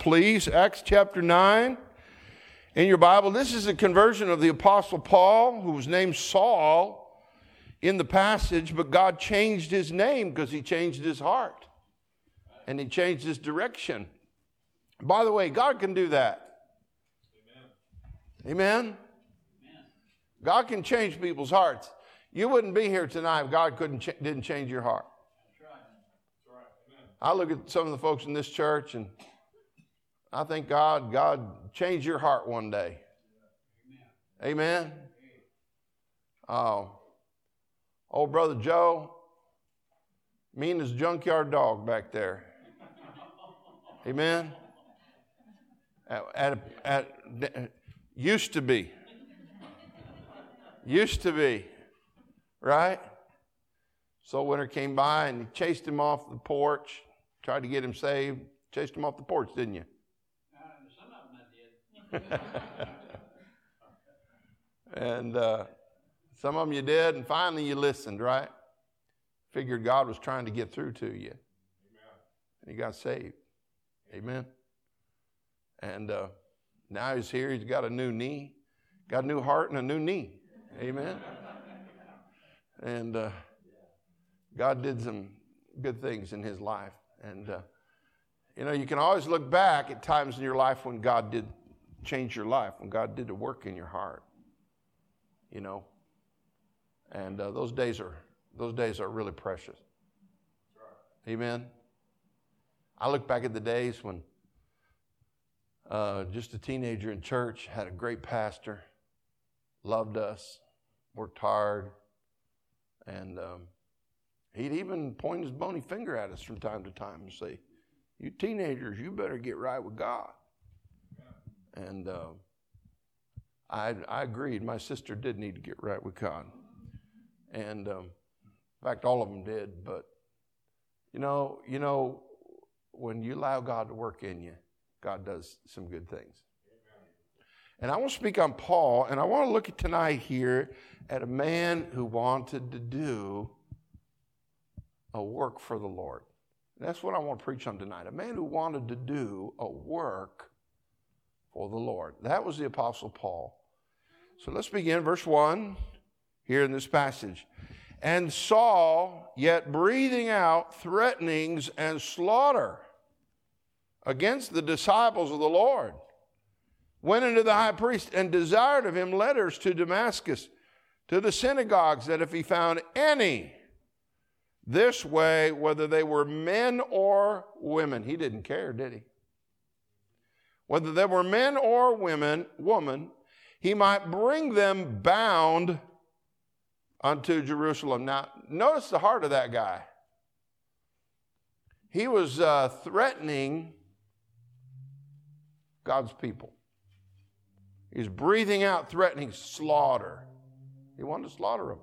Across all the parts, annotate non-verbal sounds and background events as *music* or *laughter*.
please. Acts chapter 9. In your Bible, this is the conversion of the Apostle Paul, who was named Saul in the passage, but God changed his name because he changed his heart and he changed his direction. By the way, God can do that. Amen. Amen. God can change people's hearts. You wouldn't be here tonight if God couldn't ch- didn't change your heart. I look at some of the folks in this church and I think God, God changed your heart one day. Amen. Oh, old brother Joe, mean as junkyard dog back there. Amen. At, at, at, used to be. Used to be. Right? So winter came by and he chased him off the porch, tried to get him saved. Chased him off the porch, didn't you? *laughs* and uh, some of them you did, and finally you listened, right? Figured God was trying to get through to you. Amen. And you got saved. Amen. And uh, now he's here. He's got a new knee, got a new heart, and a new knee. Amen. *laughs* and uh, God did some good things in his life. And, uh, you know, you can always look back at times in your life when God did change your life, when God did the work in your heart. You know, and uh, those days are those days are really precious. Amen. I look back at the days when uh, just a teenager in church had a great pastor, loved us, worked hard, and um, he'd even point his bony finger at us from time to time and say, "You teenagers, you better get right with God." And uh, I, I agreed. My sister did need to get right with God. And um, in fact, all of them did. But you know, you know, when you allow God to work in you, God does some good things. And I want to speak on Paul, and I want to look at tonight here at a man who wanted to do a work for the Lord. that's what I want to preach on tonight. A man who wanted to do a work for the Lord. That was the Apostle Paul. So let's begin, verse 1 here in this passage. And Saul, yet breathing out threatenings and slaughter against the disciples of the Lord, went into the high priest and desired of him letters to Damascus, to the synagogues, that if he found any this way, whether they were men or women, he didn't care, did he? Whether they were men or women, woman, he might bring them bound unto Jerusalem. Now, notice the heart of that guy. He was uh, threatening God's people. He's breathing out threatening slaughter. He wanted to slaughter them.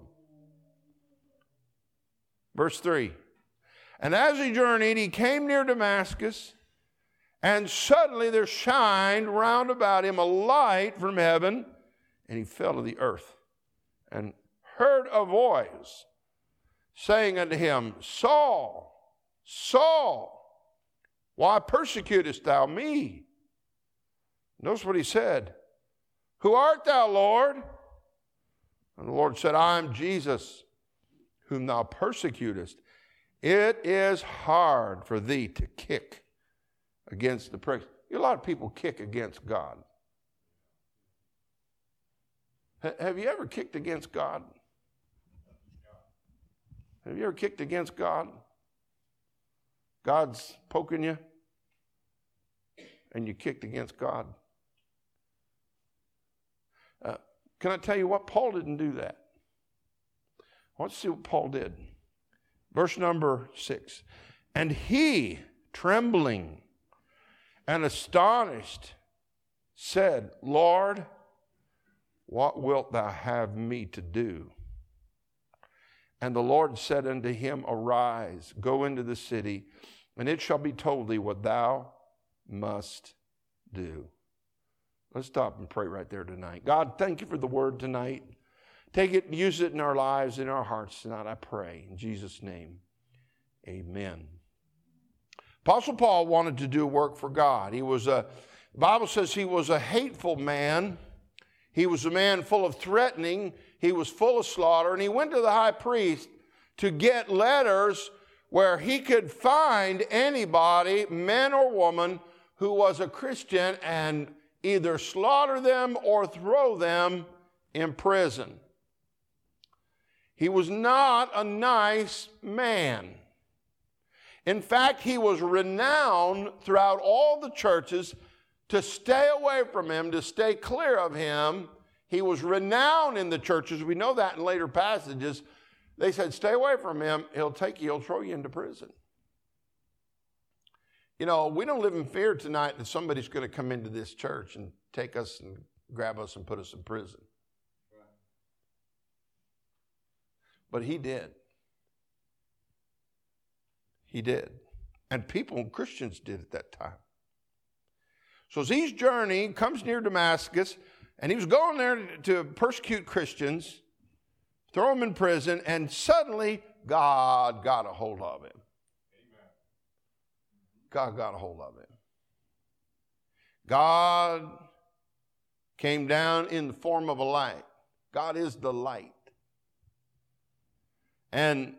Verse 3 And as he journeyed, he came near Damascus. And suddenly there shined round about him a light from heaven, and he fell to the earth and heard a voice saying unto him, Saul, Saul, why persecutest thou me? Notice what he said. Who art thou, Lord? And the Lord said, I am Jesus, whom thou persecutest. It is hard for thee to kick against the pricks. A lot of people kick against God. Have you ever kicked against God? Have you ever kicked against God? God's poking you, and you kicked against God. Uh, can I tell you what? Paul didn't do that. Let's see what Paul did. Verse number six. And he, trembling, and astonished said, Lord, what wilt thou have me to do? And the Lord said unto him, Arise, go into the city, and it shall be told thee what thou must do. Let's stop and pray right there tonight. God, thank you for the word tonight. Take it, use it in our lives, in our hearts tonight, I pray. In Jesus' name, amen. Apostle Paul wanted to do work for God. He was a, the Bible says he was a hateful man. He was a man full of threatening. He was full of slaughter. And he went to the high priest to get letters where he could find anybody, man or woman, who was a Christian and either slaughter them or throw them in prison. He was not a nice man. In fact, he was renowned throughout all the churches to stay away from him, to stay clear of him. He was renowned in the churches. We know that in later passages. They said, Stay away from him. He'll take you, he'll throw you into prison. You know, we don't live in fear tonight that somebody's going to come into this church and take us and grab us and put us in prison. But he did. He did. And people, and Christians did at that time. So as he's journeying, comes near Damascus, and he was going there to persecute Christians, throw them in prison, and suddenly God got a hold of him. God got a hold of him. God came down in the form of a light. God is the light. And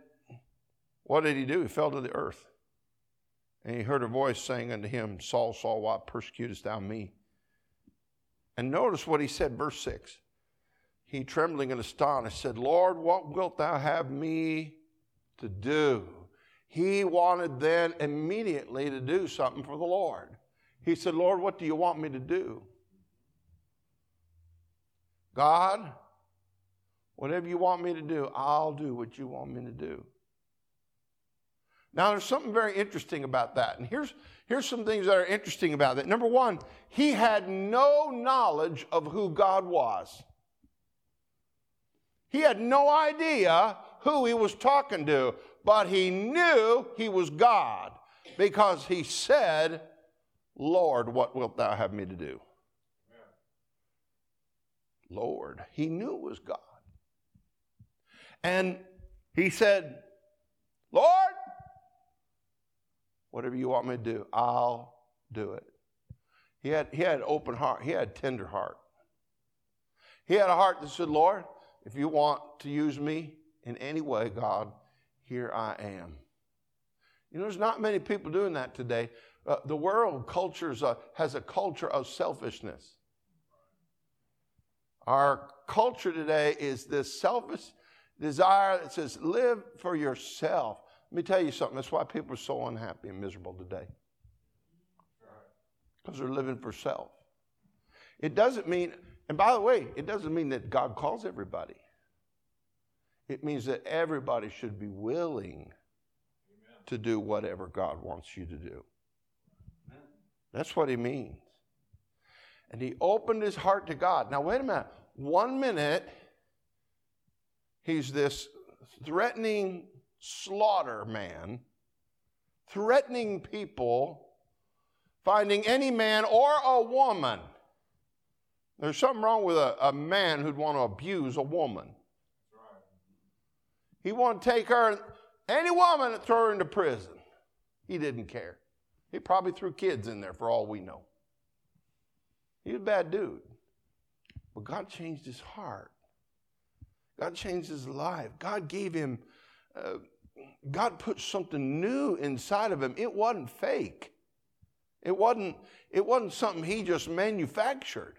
what did he do? He fell to the earth. And he heard a voice saying unto him, Saul, Saul, why persecutest thou me? And notice what he said, verse 6. He, trembling and astonished, said, Lord, what wilt thou have me to do? He wanted then immediately to do something for the Lord. He said, Lord, what do you want me to do? God, whatever you want me to do, I'll do what you want me to do. Now, there's something very interesting about that. And here's, here's some things that are interesting about that. Number one, he had no knowledge of who God was. He had no idea who he was talking to, but he knew he was God because he said, Lord, what wilt thou have me to do? Lord. He knew it was God. And he said, Lord, Whatever you want me to do, I'll do it. He had, he had an open heart. He had a tender heart. He had a heart that said, Lord, if you want to use me in any way, God, here I am. You know, there's not many people doing that today. Uh, the world cultures uh, has a culture of selfishness. Our culture today is this selfish desire that says, live for yourself. Let me tell you something. That's why people are so unhappy and miserable today. Because they're living for self. It doesn't mean, and by the way, it doesn't mean that God calls everybody. It means that everybody should be willing Amen. to do whatever God wants you to do. Amen. That's what he means. And he opened his heart to God. Now, wait a minute. One minute, he's this threatening slaughter man, threatening people, finding any man or a woman. There's something wrong with a, a man who'd want to abuse a woman. He wanted to take her, any woman, and throw her into prison. He didn't care. He probably threw kids in there for all we know. He was a bad dude. But God changed his heart. God changed his life. God gave him uh, God put something new inside of him. It wasn't fake. It wasn't, it wasn't something he just manufactured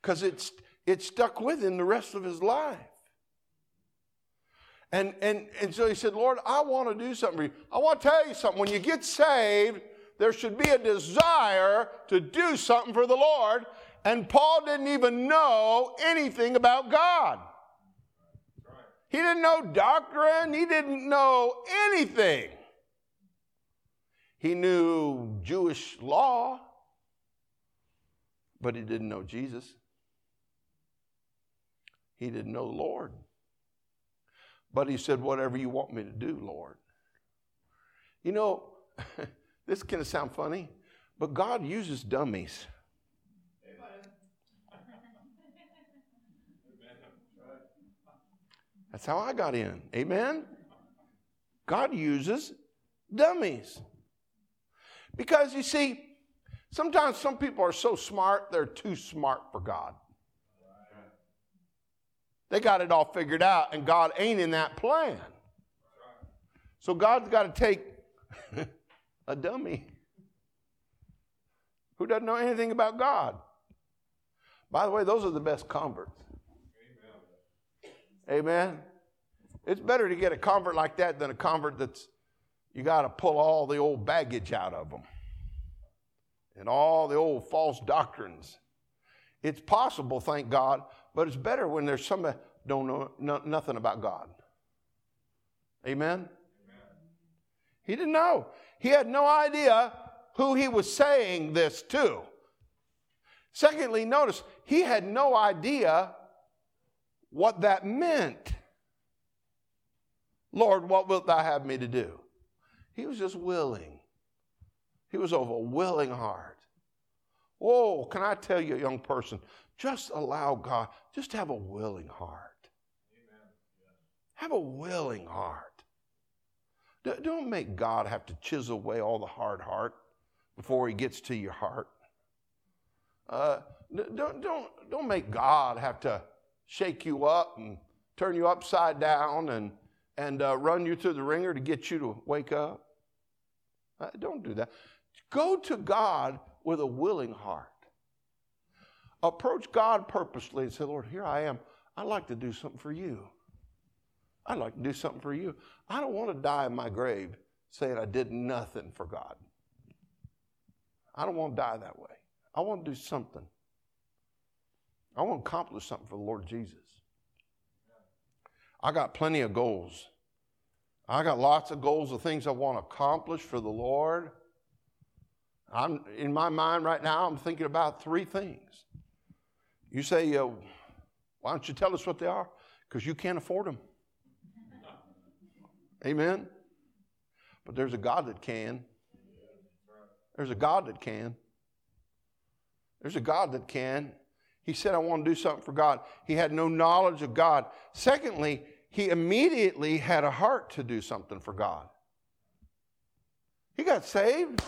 because it's, it stuck with him the rest of his life. And, and, and so he said, Lord, I want to do something for you. I want to tell you something. When you get saved, there should be a desire to do something for the Lord. And Paul didn't even know anything about God. He didn't know doctrine, he didn't know anything. He knew Jewish law, but he didn't know Jesus. He didn't know the Lord. But he said, Whatever you want me to do, Lord. You know, *laughs* this can sound funny, but God uses dummies. That's how I got in. Amen? God uses dummies. Because you see, sometimes some people are so smart, they're too smart for God. They got it all figured out, and God ain't in that plan. So God's got to take *laughs* a dummy who doesn't know anything about God. By the way, those are the best converts. Amen. It's better to get a convert like that than a convert that's you got to pull all the old baggage out of them and all the old false doctrines. It's possible, thank God, but it's better when there's somebody don't know no, nothing about God. Amen? Amen? He didn't know. He had no idea who he was saying this to. Secondly, notice he had no idea what that meant. Lord, what wilt thou have me to do? He was just willing. He was of a willing heart. Oh, can I tell you, young person, just allow God, just have a willing heart. Have a willing heart. Don't make God have to chisel away all the hard heart before he gets to your heart. Uh, don't, don't, don't make God have to shake you up and turn you upside down and, and uh, run you through the wringer to get you to wake up. Uh, don't do that. Go to God with a willing heart. Approach God purposely and say, Lord, here I am. I'd like to do something for you. I'd like to do something for you. I don't want to die in my grave saying I did nothing for God. I don't want to die that way. I want to do something. I want to accomplish something for the Lord Jesus. I got plenty of goals. I got lots of goals of things I want to accomplish for the Lord. I'm in my mind right now. I'm thinking about three things. You say, uh, "Why don't you tell us what they are?" Because you can't afford them. Amen. But there's a God that can. There's a God that can. There's a God that can. He said, I want to do something for God. He had no knowledge of God. Secondly, he immediately had a heart to do something for God. He got saved.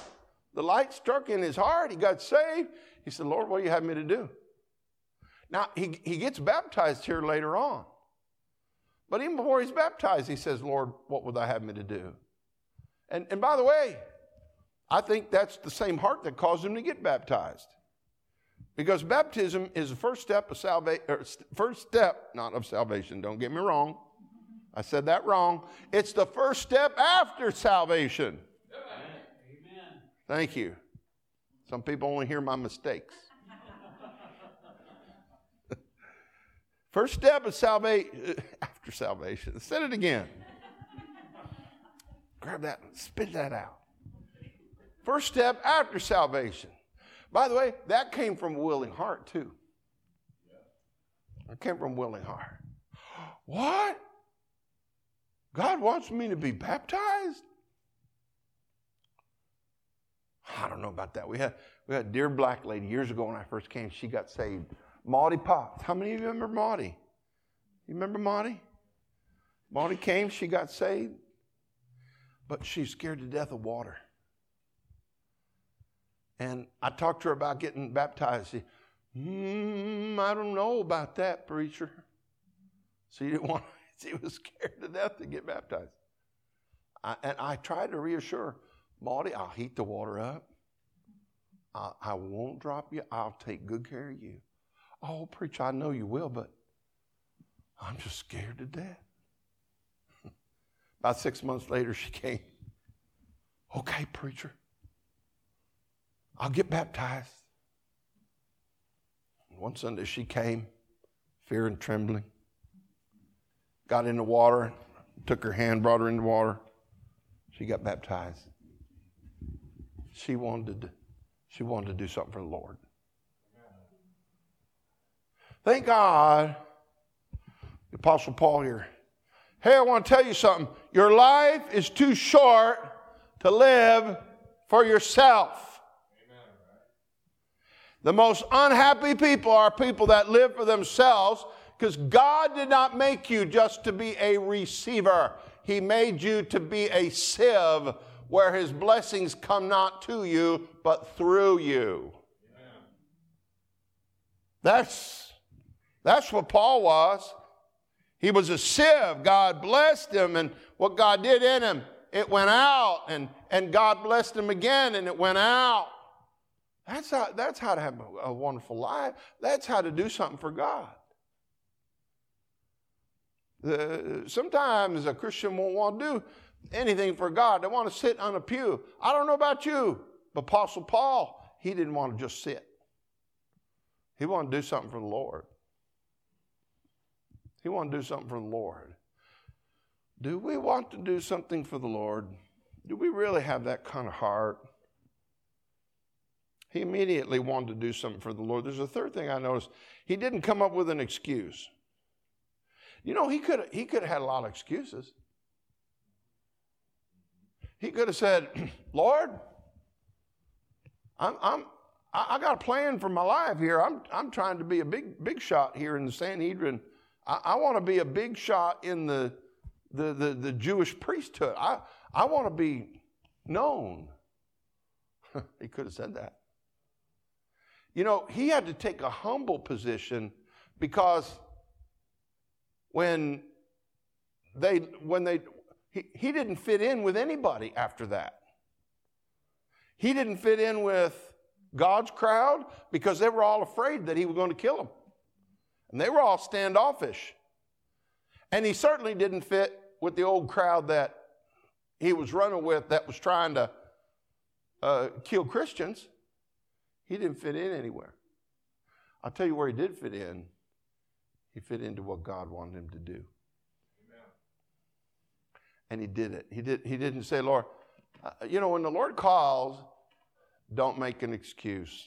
The light struck in his heart. He got saved. He said, Lord, what do you have me to do? Now, he, he gets baptized here later on. But even before he's baptized, he says, Lord, what would I have me to do? And, and by the way, I think that's the same heart that caused him to get baptized. Because baptism is the first step of salvation, first step, not of salvation, don't get me wrong. I said that wrong. It's the first step after salvation. Amen. Thank you. Some people only hear my mistakes. *laughs* first step of salvation, *laughs* after salvation. Said it again. Grab that, spit that out. First step after salvation. By the way, that came from a willing heart, too. It came from willing heart. *gasps* What? God wants me to be baptized? I don't know about that. We had we had a dear black lady years ago when I first came. She got saved. Maudie Potts. How many of you remember Maudie? You remember Maudie? Maudie came. She got saved, but she's scared to death of water. And I talked to her about getting baptized. She, mm, I don't know about that, preacher. She didn't *laughs* want. She was scared to death to get baptized. I, and I tried to reassure her, I'll heat the water up. I, I won't drop you. I'll take good care of you. Oh, preacher, I know you will, but I'm just scared to death. *laughs* About six months later, she came. Okay, preacher, I'll get baptized. One Sunday she came, fear and trembling, got in the water, took her hand, brought her in the water. She got baptized. She wanted to, she wanted to do something for the Lord. Thank God, the Apostle Paul here. Hey, I want to tell you something. Your life is too short to live for yourself. The most unhappy people are people that live for themselves because God did not make you just to be a receiver. He made you to be a sieve where his blessings come not to you, but through you. That's, that's what Paul was. He was a sieve. God blessed him, and what God did in him, it went out, and, and God blessed him again, and it went out. That's how, that's how to have a wonderful life. That's how to do something for God. The, sometimes a Christian won't want to do anything for God. They want to sit on a pew. I don't know about you, but Apostle Paul, he didn't want to just sit. He wanted to do something for the Lord. He wanted to do something for the Lord. Do we want to do something for the Lord? Do we really have that kind of heart? He immediately wanted to do something for the Lord. There's a third thing I noticed. He didn't come up with an excuse. You know, he could he could have had a lot of excuses. He could have said, *clears throat* Lord, I'm, I'm, I got a plan for my life here. I'm, I'm trying to be a big, big shot here in the Sanhedrin. I, I want to be a big shot in the, the, the, the Jewish priesthood. I, I want to be known. *laughs* he could have said that. You know, he had to take a humble position because when they when they he, he didn't fit in with anybody after that. He didn't fit in with God's crowd because they were all afraid that he was going to kill them. And they were all standoffish. And he certainly didn't fit with the old crowd that he was running with that was trying to uh, kill Christians. He didn't fit in anywhere. I'll tell you where he did fit in. He fit into what God wanted him to do and he did it. He, did, he didn't say, Lord, uh, you know, when the Lord calls, don't make an excuse.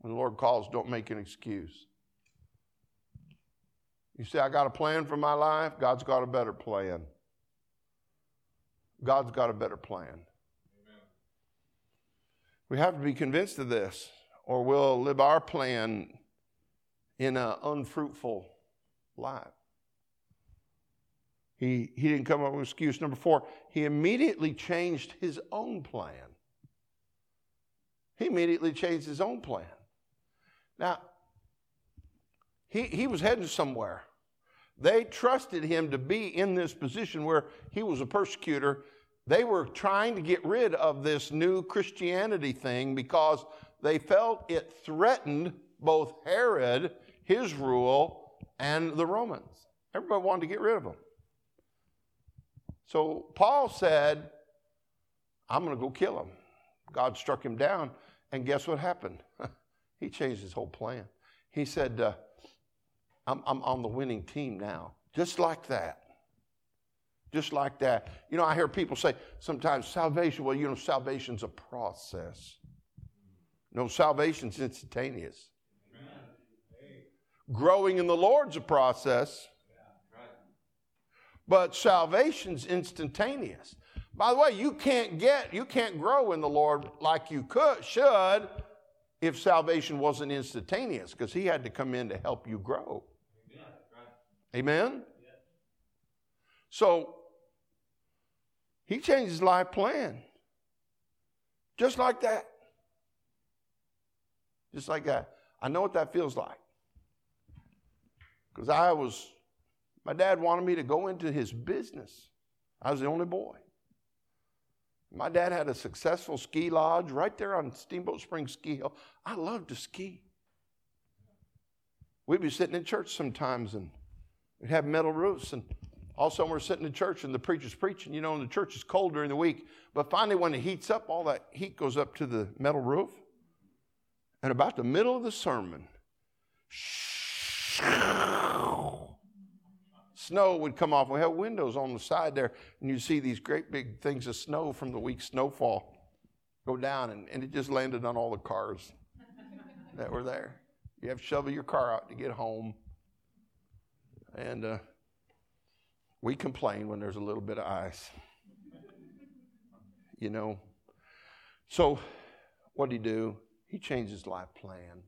When the Lord calls, don't make an excuse. You say, I got a plan for my life. God's got a better plan. God's got a better plan. We have to be convinced of this, or we'll live our plan in an unfruitful life. He, he didn't come up with excuse. Number four, he immediately changed his own plan. He immediately changed his own plan. Now, he, he was heading somewhere. They trusted him to be in this position where he was a persecutor. They were trying to get rid of this new Christianity thing because they felt it threatened both Herod, his rule, and the Romans. Everybody wanted to get rid of them. So Paul said, I'm going to go kill him. God struck him down, and guess what happened? *laughs* he changed his whole plan. He said, uh, I'm, I'm on the winning team now. Just like that. Just like that. You know, I hear people say sometimes salvation, well, you know, salvation's a process. No, salvation's instantaneous. Growing in the Lord's a process. But salvation's instantaneous. By the way, you can't get, you can't grow in the Lord like you could, should, if salvation wasn't instantaneous, because He had to come in to help you grow. Amen? So, He changed His life plan. Just like that. Just like that. I know what that feels like. Because I was my dad wanted me to go into his business. I was the only boy. My dad had a successful ski lodge right there on Steamboat Springs Ski Hill. I loved to ski. We'd be sitting in church sometimes and we'd have metal roofs and all of a sudden we're sitting in church and the preacher's preaching, you know, and the church is cold during the week. But finally when it heats up, all that heat goes up to the metal roof. And about the middle of the sermon, snow would come off. We had windows on the side there, and you'd see these great big things of snow from the week snowfall go down, and, and it just landed on all the cars that were there. You have to shovel your car out to get home. And uh, we complain when there's a little bit of ice. You know? So, what did he do? He changed his life plan.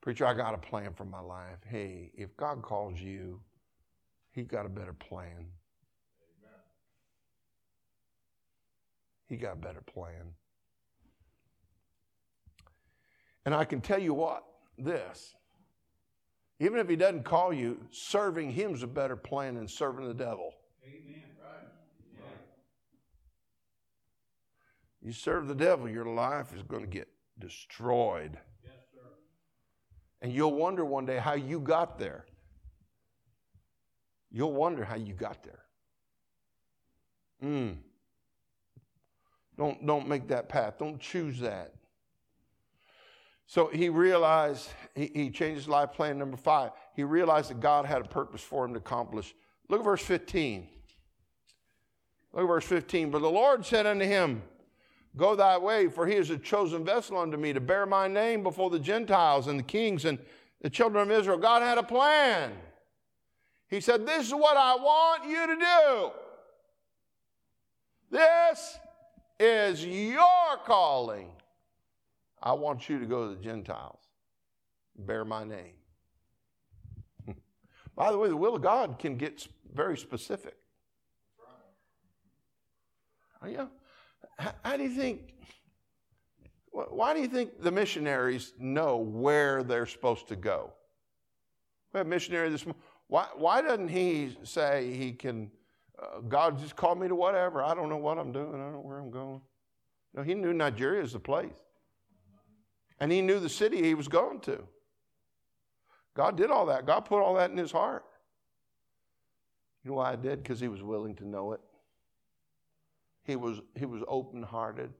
Preacher, I got a plan for my life. Hey, if God calls you, He got a better plan. He got a better plan. And I can tell you what this even if he doesn't call you, serving him is a better plan than serving the devil. Amen. Right. Yeah. You serve the devil, your life is going to get destroyed. Yes, sir. And you'll wonder one day how you got there. You'll wonder how you got there. Mm. Don't, don't make that path. Don't choose that. So he realized, he, he changed his life plan. Number five, he realized that God had a purpose for him to accomplish. Look at verse 15. Look at verse 15. But the Lord said unto him, Go thy way, for he is a chosen vessel unto me to bear my name before the Gentiles and the kings and the children of Israel. God had a plan. He said, This is what I want you to do. This is your calling. I want you to go to the Gentiles, bear my name. *laughs* By the way, the will of God can get very specific. Yeah. How, how do you think? Why do you think the missionaries know where they're supposed to go? We have a missionary this. morning. Why, why doesn't he say he can? Uh, God just called me to whatever. I don't know what I'm doing. I don't know where I'm going. No, he knew Nigeria is the place. And he knew the city he was going to. God did all that. God put all that in his heart. You know why I did? Because he was willing to know it. He was, he was open hearted.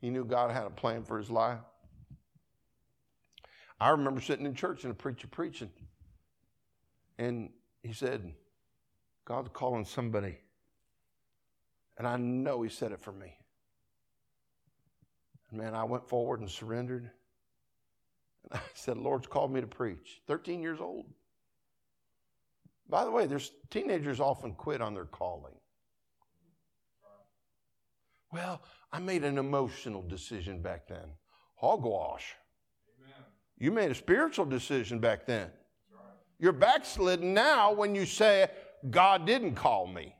He knew God had a plan for his life. I remember sitting in church and a preacher preaching, and he said, God's calling somebody. And I know he said it for me. And man, I went forward and surrendered. And *laughs* I said, Lord's called me to preach. 13 years old. By the way, there's teenagers often quit on their calling. Well, I made an emotional decision back then. Hogwash. Amen. You made a spiritual decision back then. Right. You're backslidden now when you say, God didn't call me.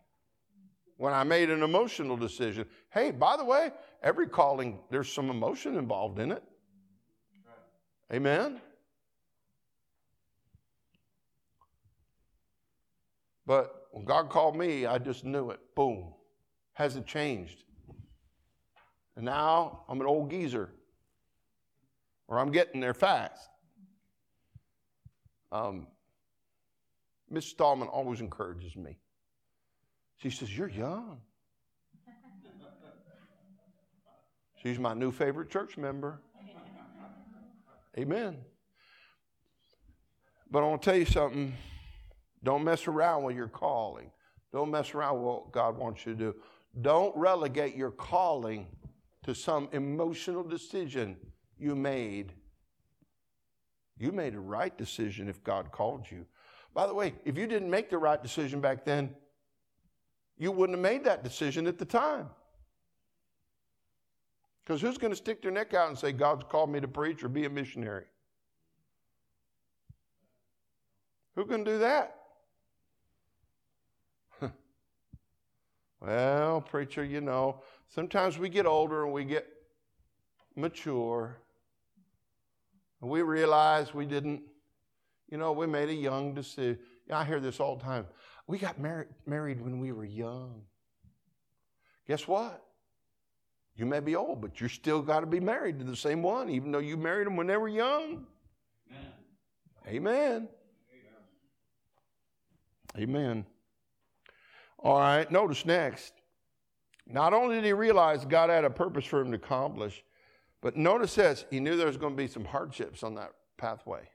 When I made an emotional decision. Hey, by the way, every calling, there's some emotion involved in it. Amen? But when God called me, I just knew it. Boom. Hasn't changed. And now I'm an old geezer, or I'm getting there fast. Um, Miss Stallman always encourages me. She says, You're young. She's my new favorite church member. Amen. But I want to tell you something. Don't mess around with your calling. Don't mess around with what God wants you to do. Don't relegate your calling to some emotional decision you made. You made a right decision if God called you. By the way, if you didn't make the right decision back then, you wouldn't have made that decision at the time. Because who's going to stick their neck out and say, God's called me to preach or be a missionary? Who can do that? Well, preacher, you know, sometimes we get older and we get mature. And we realize we didn't, you know, we made a young decision. I hear this all the time. We got married, married when we were young. Guess what? You may be old, but you still got to be married to the same one, even though you married them when they were young. Amen. Amen. Amen. Amen. All right, notice next. Not only did he realize God had a purpose for him to accomplish, but notice this he knew there was going to be some hardships on that pathway.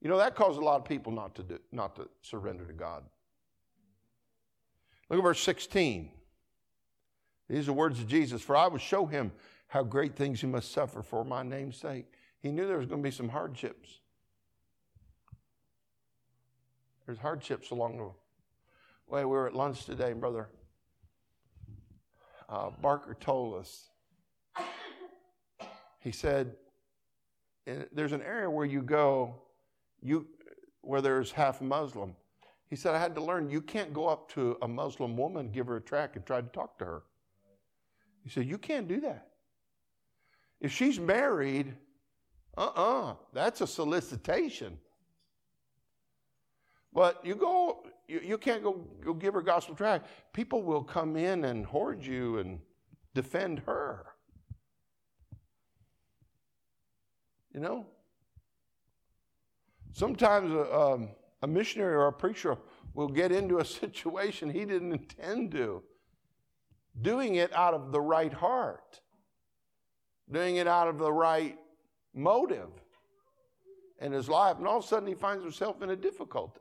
You know, that caused a lot of people not to, do, not to surrender to God. Look at verse 16. These are the words of Jesus For I will show him how great things he must suffer for my name's sake. He knew there was going to be some hardships. There's hardships along the way. We were at lunch today, and Brother uh, Barker told us. He said, "There's an area where you go, you where there's half Muslim." He said, I had to learn you can't go up to a Muslim woman, give her a track, and try to talk to her. He said, You can't do that. If she's married, uh uh-uh, uh, that's a solicitation. But you go, you, you can't go, go give her gospel track. People will come in and hoard you and defend her. You know? Sometimes a, um, a missionary or a preacher will get into a *laughs* situation he didn't intend to, doing it out of the right heart, doing it out of the right motive in his life, and all of a sudden he finds himself in a difficulty.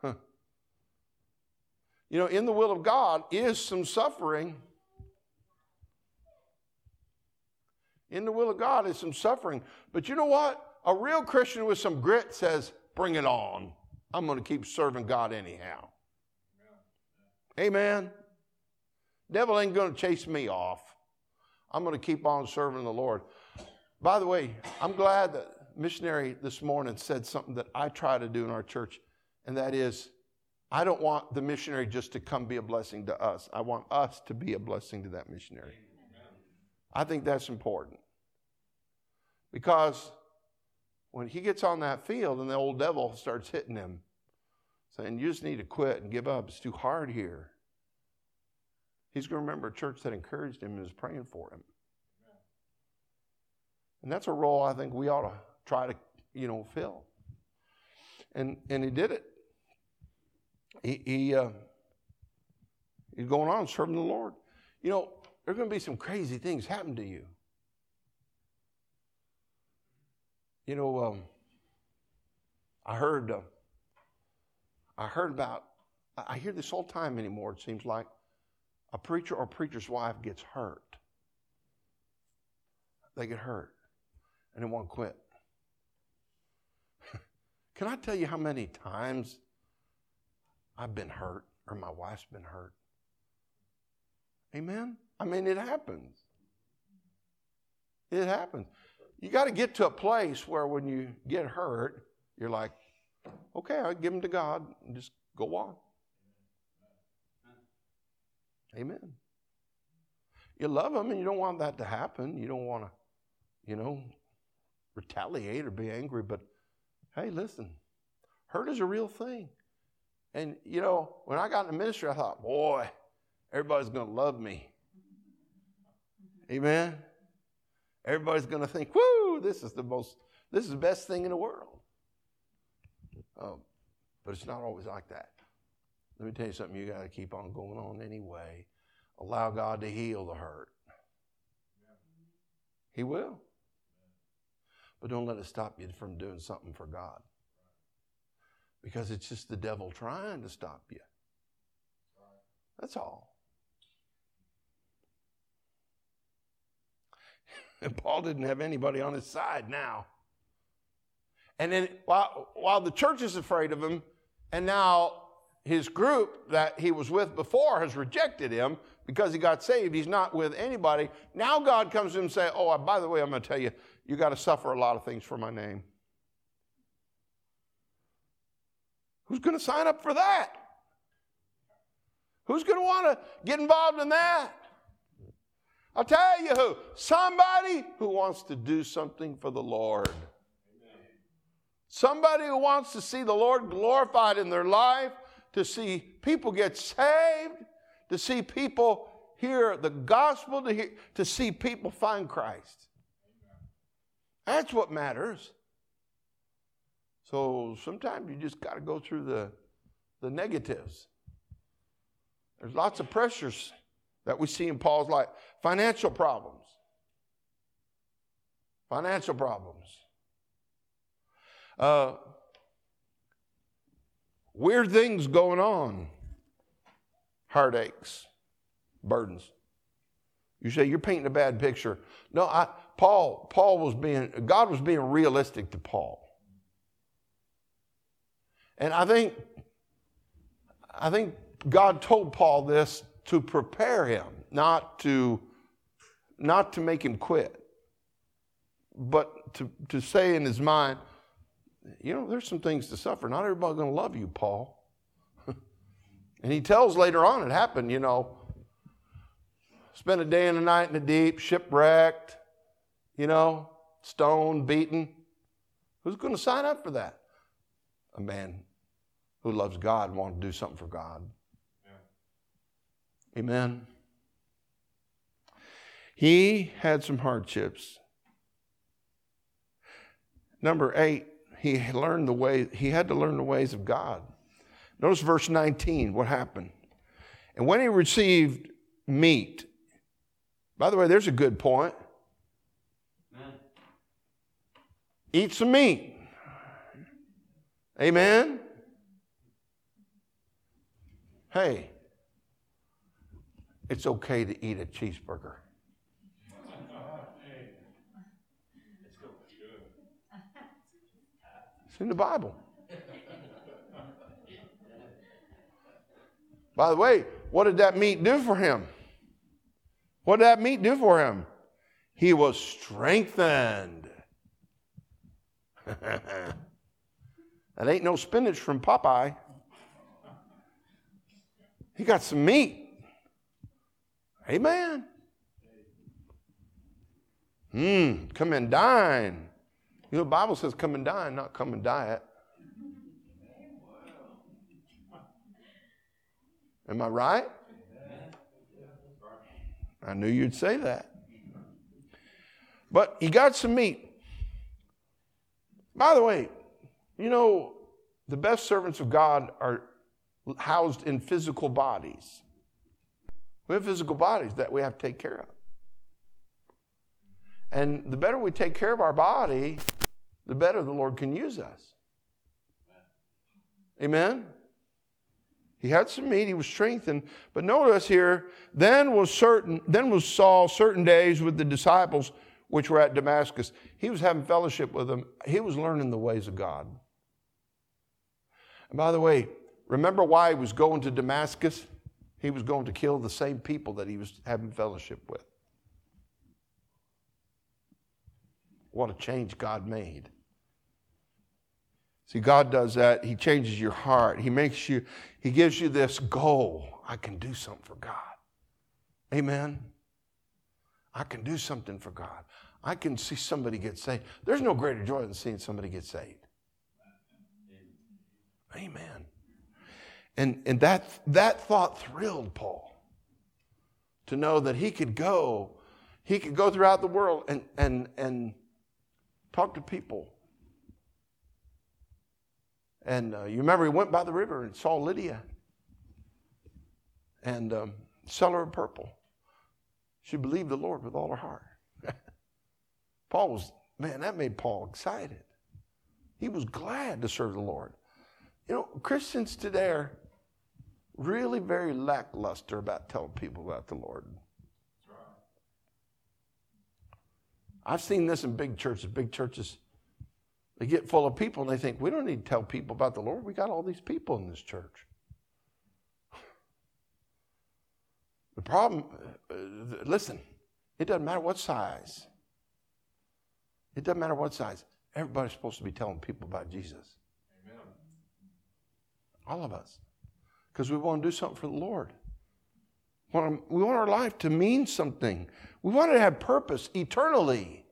Huh. You know, in the will of God is some suffering. In the will of God is some suffering. But you know what? A real Christian with some grit says, Bring it on. I'm going to keep serving God anyhow. Amen. Devil ain't going to chase me off. I'm going to keep on serving the Lord. By the way, I'm glad that missionary this morning said something that I try to do in our church, and that is I don't want the missionary just to come be a blessing to us. I want us to be a blessing to that missionary. I think that's important. Because when he gets on that field and the old devil starts hitting him, saying, You just need to quit and give up, it's too hard here. He's going to remember a church that encouraged him and was praying for him. And that's a role I think we ought to try to, you know, fill. And and he did it. He, he uh, he's going on serving the Lord. You know, there are going to be some crazy things happen to you. You know, um, I heard, uh, I heard about, I hear this all time anymore, it seems like. A preacher or preacher's wife gets hurt. They get hurt and they won't quit. *laughs* Can I tell you how many times I've been hurt or my wife's been hurt? Amen? I mean, it happens. It happens you got to get to a place where when you get hurt, you're like, okay, I give them to God and just go on. Amen. You love them and you don't want that to happen. You don't want to, you know, retaliate or be angry, but hey, listen, hurt is a real thing. And, you know, when I got in the ministry, I thought, boy, everybody's going to love me. Amen. Everybody's going to think, whoo, this is the most, this is the best thing in the world. Um, but it's not always like that. Let me tell you something, you got to keep on going on anyway. Allow God to heal the hurt. He will. But don't let it stop you from doing something for God. Because it's just the devil trying to stop you. That's all. And *laughs* Paul didn't have anybody on his side now. And then while, while the church is afraid of him, and now his group that he was with before has rejected him because he got saved, he's not with anybody. Now God comes to him and says, Oh, by the way, I'm going to tell you, you got to suffer a lot of things for my name. Who's going to sign up for that? Who's going to want to get involved in that? I'll tell you who. Somebody who wants to do something for the Lord. Somebody who wants to see the Lord glorified in their life, to see people get saved, to see people hear the gospel, to, hear, to see people find Christ. That's what matters. So sometimes you just got to go through the, the negatives. There's lots of pressures that we see in Paul's life. Financial problems. Financial problems. Uh, weird things going on. Heartaches, burdens. You say you're painting a bad picture. No, I, Paul, Paul was being, God was being realistic to Paul. And I think, I think God told Paul this to prepare him, not to, not to make him quit, but to, to say in his mind, you know, there's some things to suffer. Not everybody's going to love you, Paul. *laughs* and he tells later on it happened, you know, spent a day and a night in the deep, shipwrecked, you know, stoned, beaten. Who's going to sign up for that? A man who loves God and wants to do something for God. Yeah. Amen. He had some hardships. Number eight, he learned the way, he had to learn the ways of God. Notice verse 19, what happened. And when he received meat, by the way, there's a good point. Eat some meat. Amen. Hey, it's okay to eat a cheeseburger. It's in the Bible. By the way, what did that meat do for him? What did that meat do for him? He was strengthened. *laughs* that ain't no spinach from Popeye. He got some meat. Amen. Hmm, come and dine. You know, the Bible says come and dine, not come and diet. Am I right? I knew you'd say that. But he got some meat. By the way, you know, the best servants of God are housed in physical bodies. We have physical bodies that we have to take care of. And the better we take care of our body, the better the Lord can use us. Amen? He had some meat, he was strengthened. But notice here, then was certain, then was Saul certain days with the disciples which were at Damascus. He was having fellowship with them. He was learning the ways of God. And by the way, remember why he was going to Damascus? He was going to kill the same people that he was having fellowship with. What a change God made. See, God does that. He changes your heart. He makes you, He gives you this goal. I can do something for God. Amen. I can do something for God. I can see somebody get saved. There's no greater joy than seeing somebody get saved. Amen. And, and that, that thought thrilled Paul to know that he could go, he could go throughout the world and, and, and talk to people and uh, you remember he went by the river and saw Lydia and um, sell her purple. She believed the Lord with all her heart. *laughs* Paul was, man, that made Paul excited. He was glad to serve the Lord. You know, Christians today are really very lackluster about telling people about the Lord. I've seen this in big churches. Big churches they get full of people and they think, we don't need to tell people about the Lord. We got all these people in this church. The problem, uh, listen, it doesn't matter what size. It doesn't matter what size. Everybody's supposed to be telling people about Jesus. Amen. All of us. Because we want to do something for the Lord. We want our life to mean something. We want to have purpose eternally.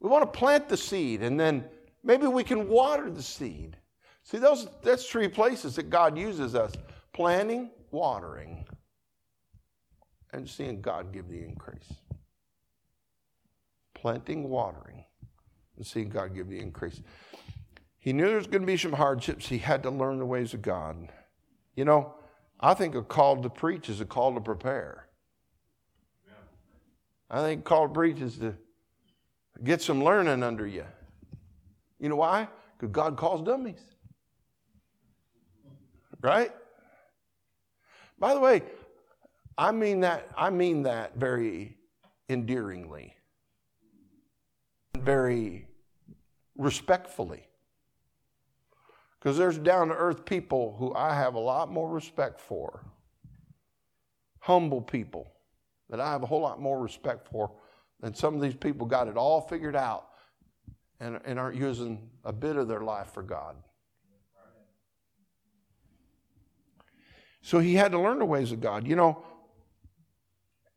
We want to plant the seed and then maybe we can water the seed. See, those, that's three places that God uses us planting, watering, and seeing God give the increase. Planting, watering, and seeing God give the increase. He knew there was going to be some hardships. He had to learn the ways of God. You know, I think a call to preach is a call to prepare. I think call to preach is to Get some learning under you. You know why? Because God calls dummies. Right? By the way, I mean that I mean that very endearingly. Very respectfully. Because there's down to earth people who I have a lot more respect for. Humble people that I have a whole lot more respect for and some of these people got it all figured out. and, and aren't using a bit of their life for God. So he had to learn the ways of God. You know,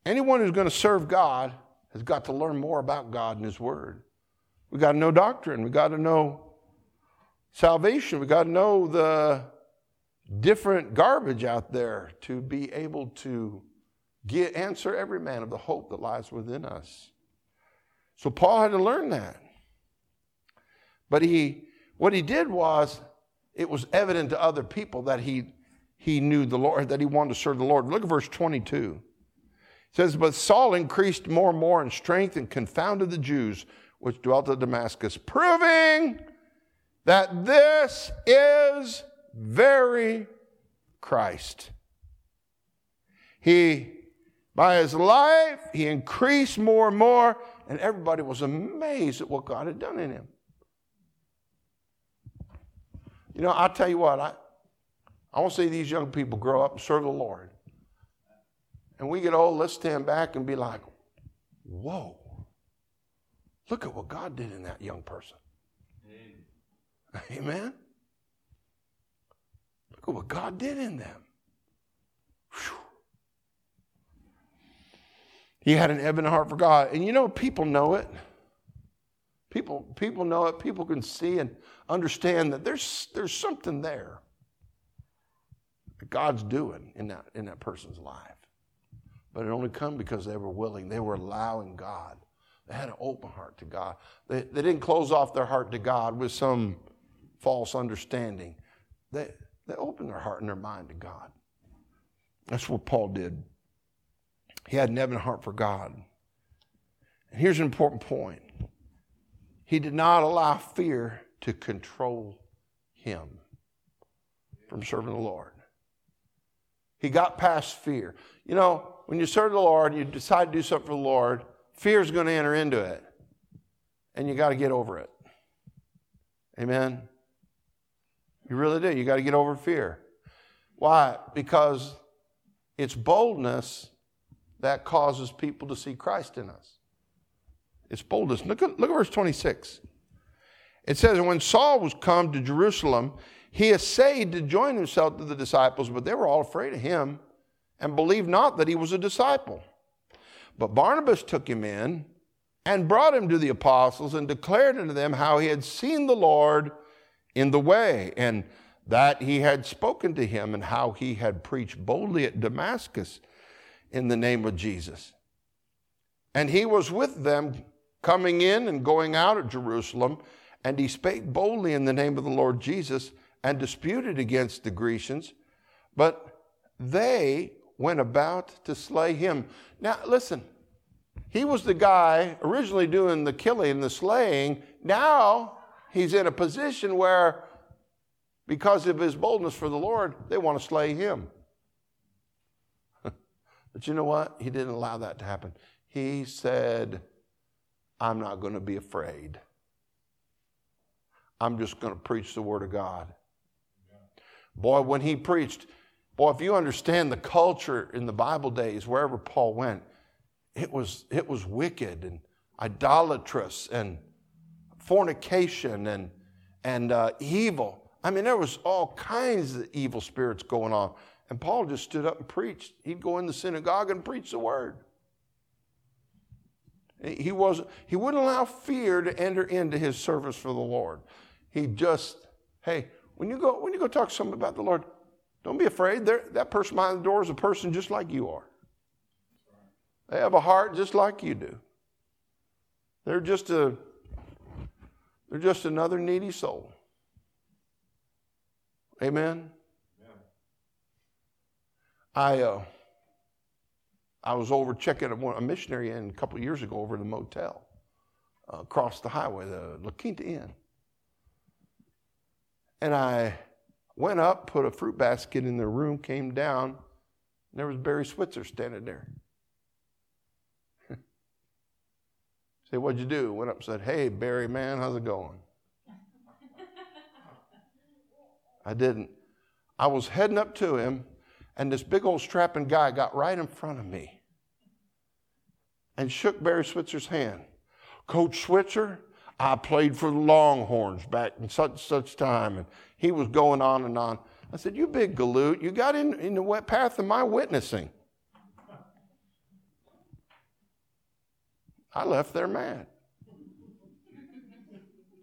anyone who's going to serve God has got to learn more about God and His Word. We got to know doctrine. We got to know salvation. We've got to know the different garbage out there to be able to get, answer every man of the hope that lies within us. So Paul had to learn that. But he, what he did was, it was evident to other people that he, he knew the Lord, that he wanted to serve the Lord. Look at verse 22. It says, But Saul increased more and more in strength and confounded the Jews which dwelt at Damascus, proving that this is very Christ. He, by his life, he increased more and more, and everybody was amazed at what God had done in him. You know, I'll tell you what, I, I want to see these young people grow up and serve the Lord. And we get old, let's stand back and be like, whoa, look at what God did in that young person. *laughs* Amen. Look at what God did in them. Whew. He had an ebon heart for God. And you know, people know it. People, people know it. People can see and understand that there's, there's something there that God's doing in that, in that person's life. But it only come because they were willing. They were allowing God. They had an open heart to God. They, they didn't close off their heart to God with some false understanding. They, they opened their heart and their mind to God. That's what Paul did. He had an ebon heart for God. And here's an important point he did not allow fear to control him from serving the Lord. He got past fear. You know, when you serve the Lord you decide to do something for the Lord, fear is going to enter into it. And you got to get over it. Amen. You really do. You got to get over fear. Why? Because it's boldness that causes people to see Christ in us. It's boldness. Look at, look at verse 26. It says, When Saul was come to Jerusalem, he essayed to join himself to the disciples, but they were all afraid of him and believed not that he was a disciple. But Barnabas took him in and brought him to the apostles and declared unto them how he had seen the Lord in the way, and that he had spoken to him, and how he had preached boldly at Damascus in the name of Jesus. And he was with them coming in and going out of Jerusalem, and he spake boldly in the name of the Lord Jesus and disputed against the Grecians, but they went about to slay him. Now, listen, he was the guy originally doing the killing, the slaying. Now he's in a position where, because of his boldness for the Lord, they want to slay him. *laughs* but you know what? He didn't allow that to happen. He said, I'm not going to be afraid. I'm just going to preach the Word of God. Boy, when he preached, boy, if you understand the culture in the Bible days, wherever Paul went, it was, it was wicked and idolatrous and fornication and, and uh, evil. I mean, there was all kinds of evil spirits going on. And Paul just stood up and preached. He'd go in the synagogue and preach the word. He, was, he wouldn't allow fear to enter into his service for the Lord. He just, hey, when you go, when you go talk to someone about the Lord, don't be afraid. They're, that person behind the door is a person just like you are. They have a heart just like you do. They're just a they're just another needy soul. Amen. I uh, I was over checking a, missionary in a couple years ago over at a motel uh, across the highway, the La Quinta Inn. And I went up, put a fruit basket in the room, came down, and there was Barry Switzer standing there. Say, what'd you do? Went up and said, Hey, Barry, man, how's it going? I didn't. I was heading up to him, and this big old strapping guy got right in front of me and shook Barry Switzer's hand. Coach Switzer, I played for the Longhorns back in such such time, and he was going on and on. I said, "You big galoot, you got in, in the wet path of my witnessing." I left there mad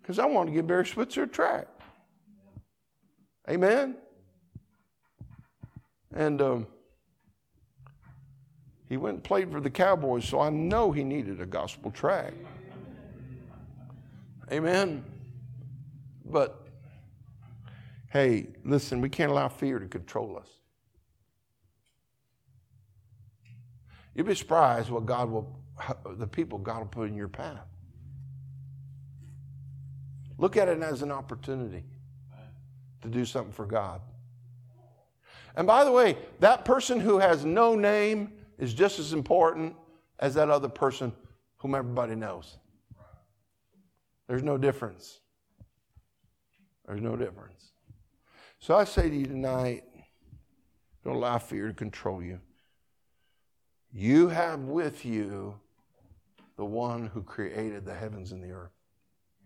because I wanted to give Barry Switzer a track. Amen. And um, he went and played for the Cowboys, so I know he needed a gospel track. Amen. But hey, listen, we can't allow fear to control us. You'll be surprised what God will, the people God will put in your path. Look at it as an opportunity to do something for God. And by the way, that person who has no name is just as important as that other person whom everybody knows. There's no difference. There's no difference. So I say to you tonight don't allow fear to control you. You have with you the one who created the heavens and the earth.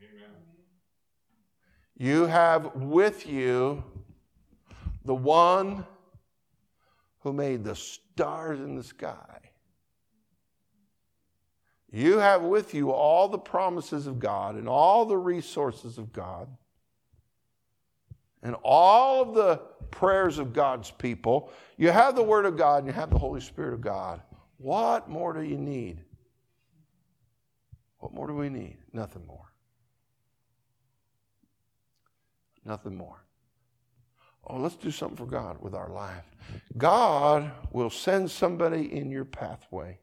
Amen. You have with you the one who made the stars in the sky. You have with you all the promises of God and all the resources of God and all of the prayers of God's people. You have the Word of God and you have the Holy Spirit of God. What more do you need? What more do we need? Nothing more. Nothing more. Oh, let's do something for God with our life. God will send somebody in your pathway.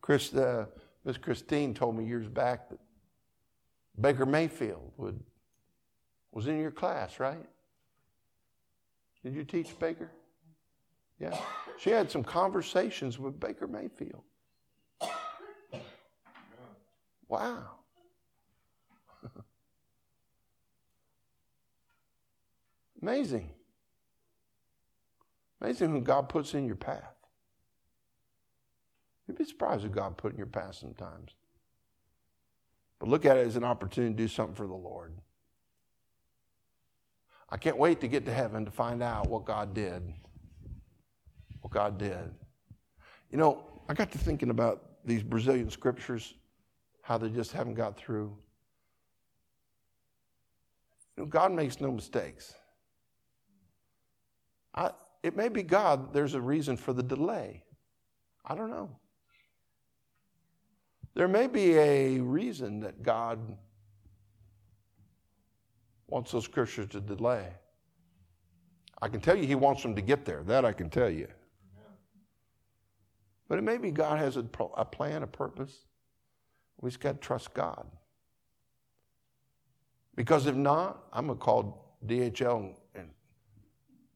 Chris, uh, Miss Christine told me years back that Baker Mayfield would, was in your class, right? Did you teach Baker? Yeah. She had some conversations with Baker Mayfield. Wow. *laughs* Amazing. Amazing who God puts in your path. You'd be surprised who God put in your path sometimes. But look at it as an opportunity to do something for the Lord. I can't wait to get to heaven to find out what God did. What God did. You know, I got to thinking about these Brazilian scriptures, how they just haven't got through. You know, God makes no mistakes. I, it may be God, there's a reason for the delay. I don't know. There may be a reason that God wants those scriptures to delay. I can tell you He wants them to get there. That I can tell you. But it may be God has a, a plan, a purpose. We just got to trust God. Because if not, I'm going to call DHL and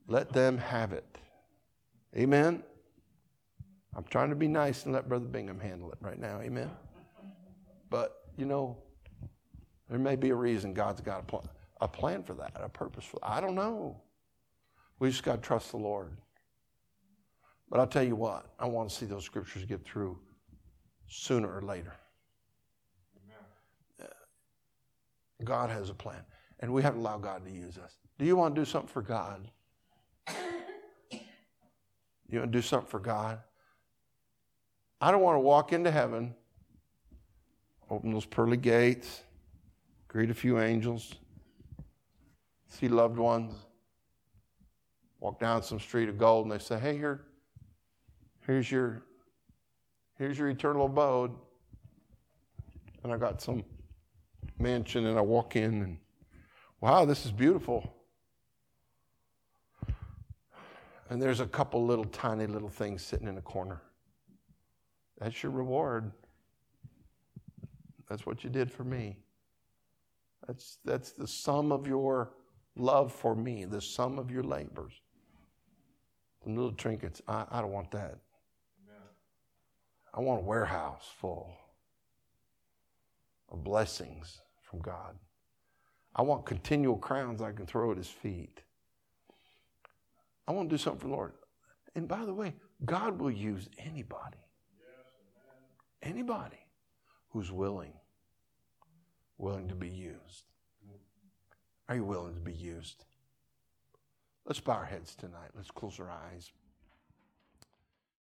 let them have it. Amen? I'm trying to be nice and let Brother Bingham handle it right now. Amen? But, you know, there may be a reason God's got a, pl- a plan for that, a purpose for that. I don't know. We just got to trust the Lord. But I'll tell you what, I want to see those scriptures get through sooner or later. Amen. God has a plan, and we have to allow God to use us. Do you want to do something for God? You want to do something for God? I don't want to walk into heaven, open those pearly gates, greet a few angels, see loved ones, walk down some street of gold, and they say, "Hey, here, here's your, here's your eternal abode." And I got some mansion, and I walk in, and wow, this is beautiful. And there's a couple little tiny little things sitting in a corner. That's your reward. That's what you did for me. That's, that's the sum of your love for me, the sum of your labors. The little trinkets, I, I don't want that. Amen. I want a warehouse full of blessings from God. I want continual crowns I can throw at his feet. I want to do something for the Lord. And by the way, God will use anybody. Anybody who's willing. willing to be used? Are you willing to be used? Let's bow our heads tonight. Let's close our eyes.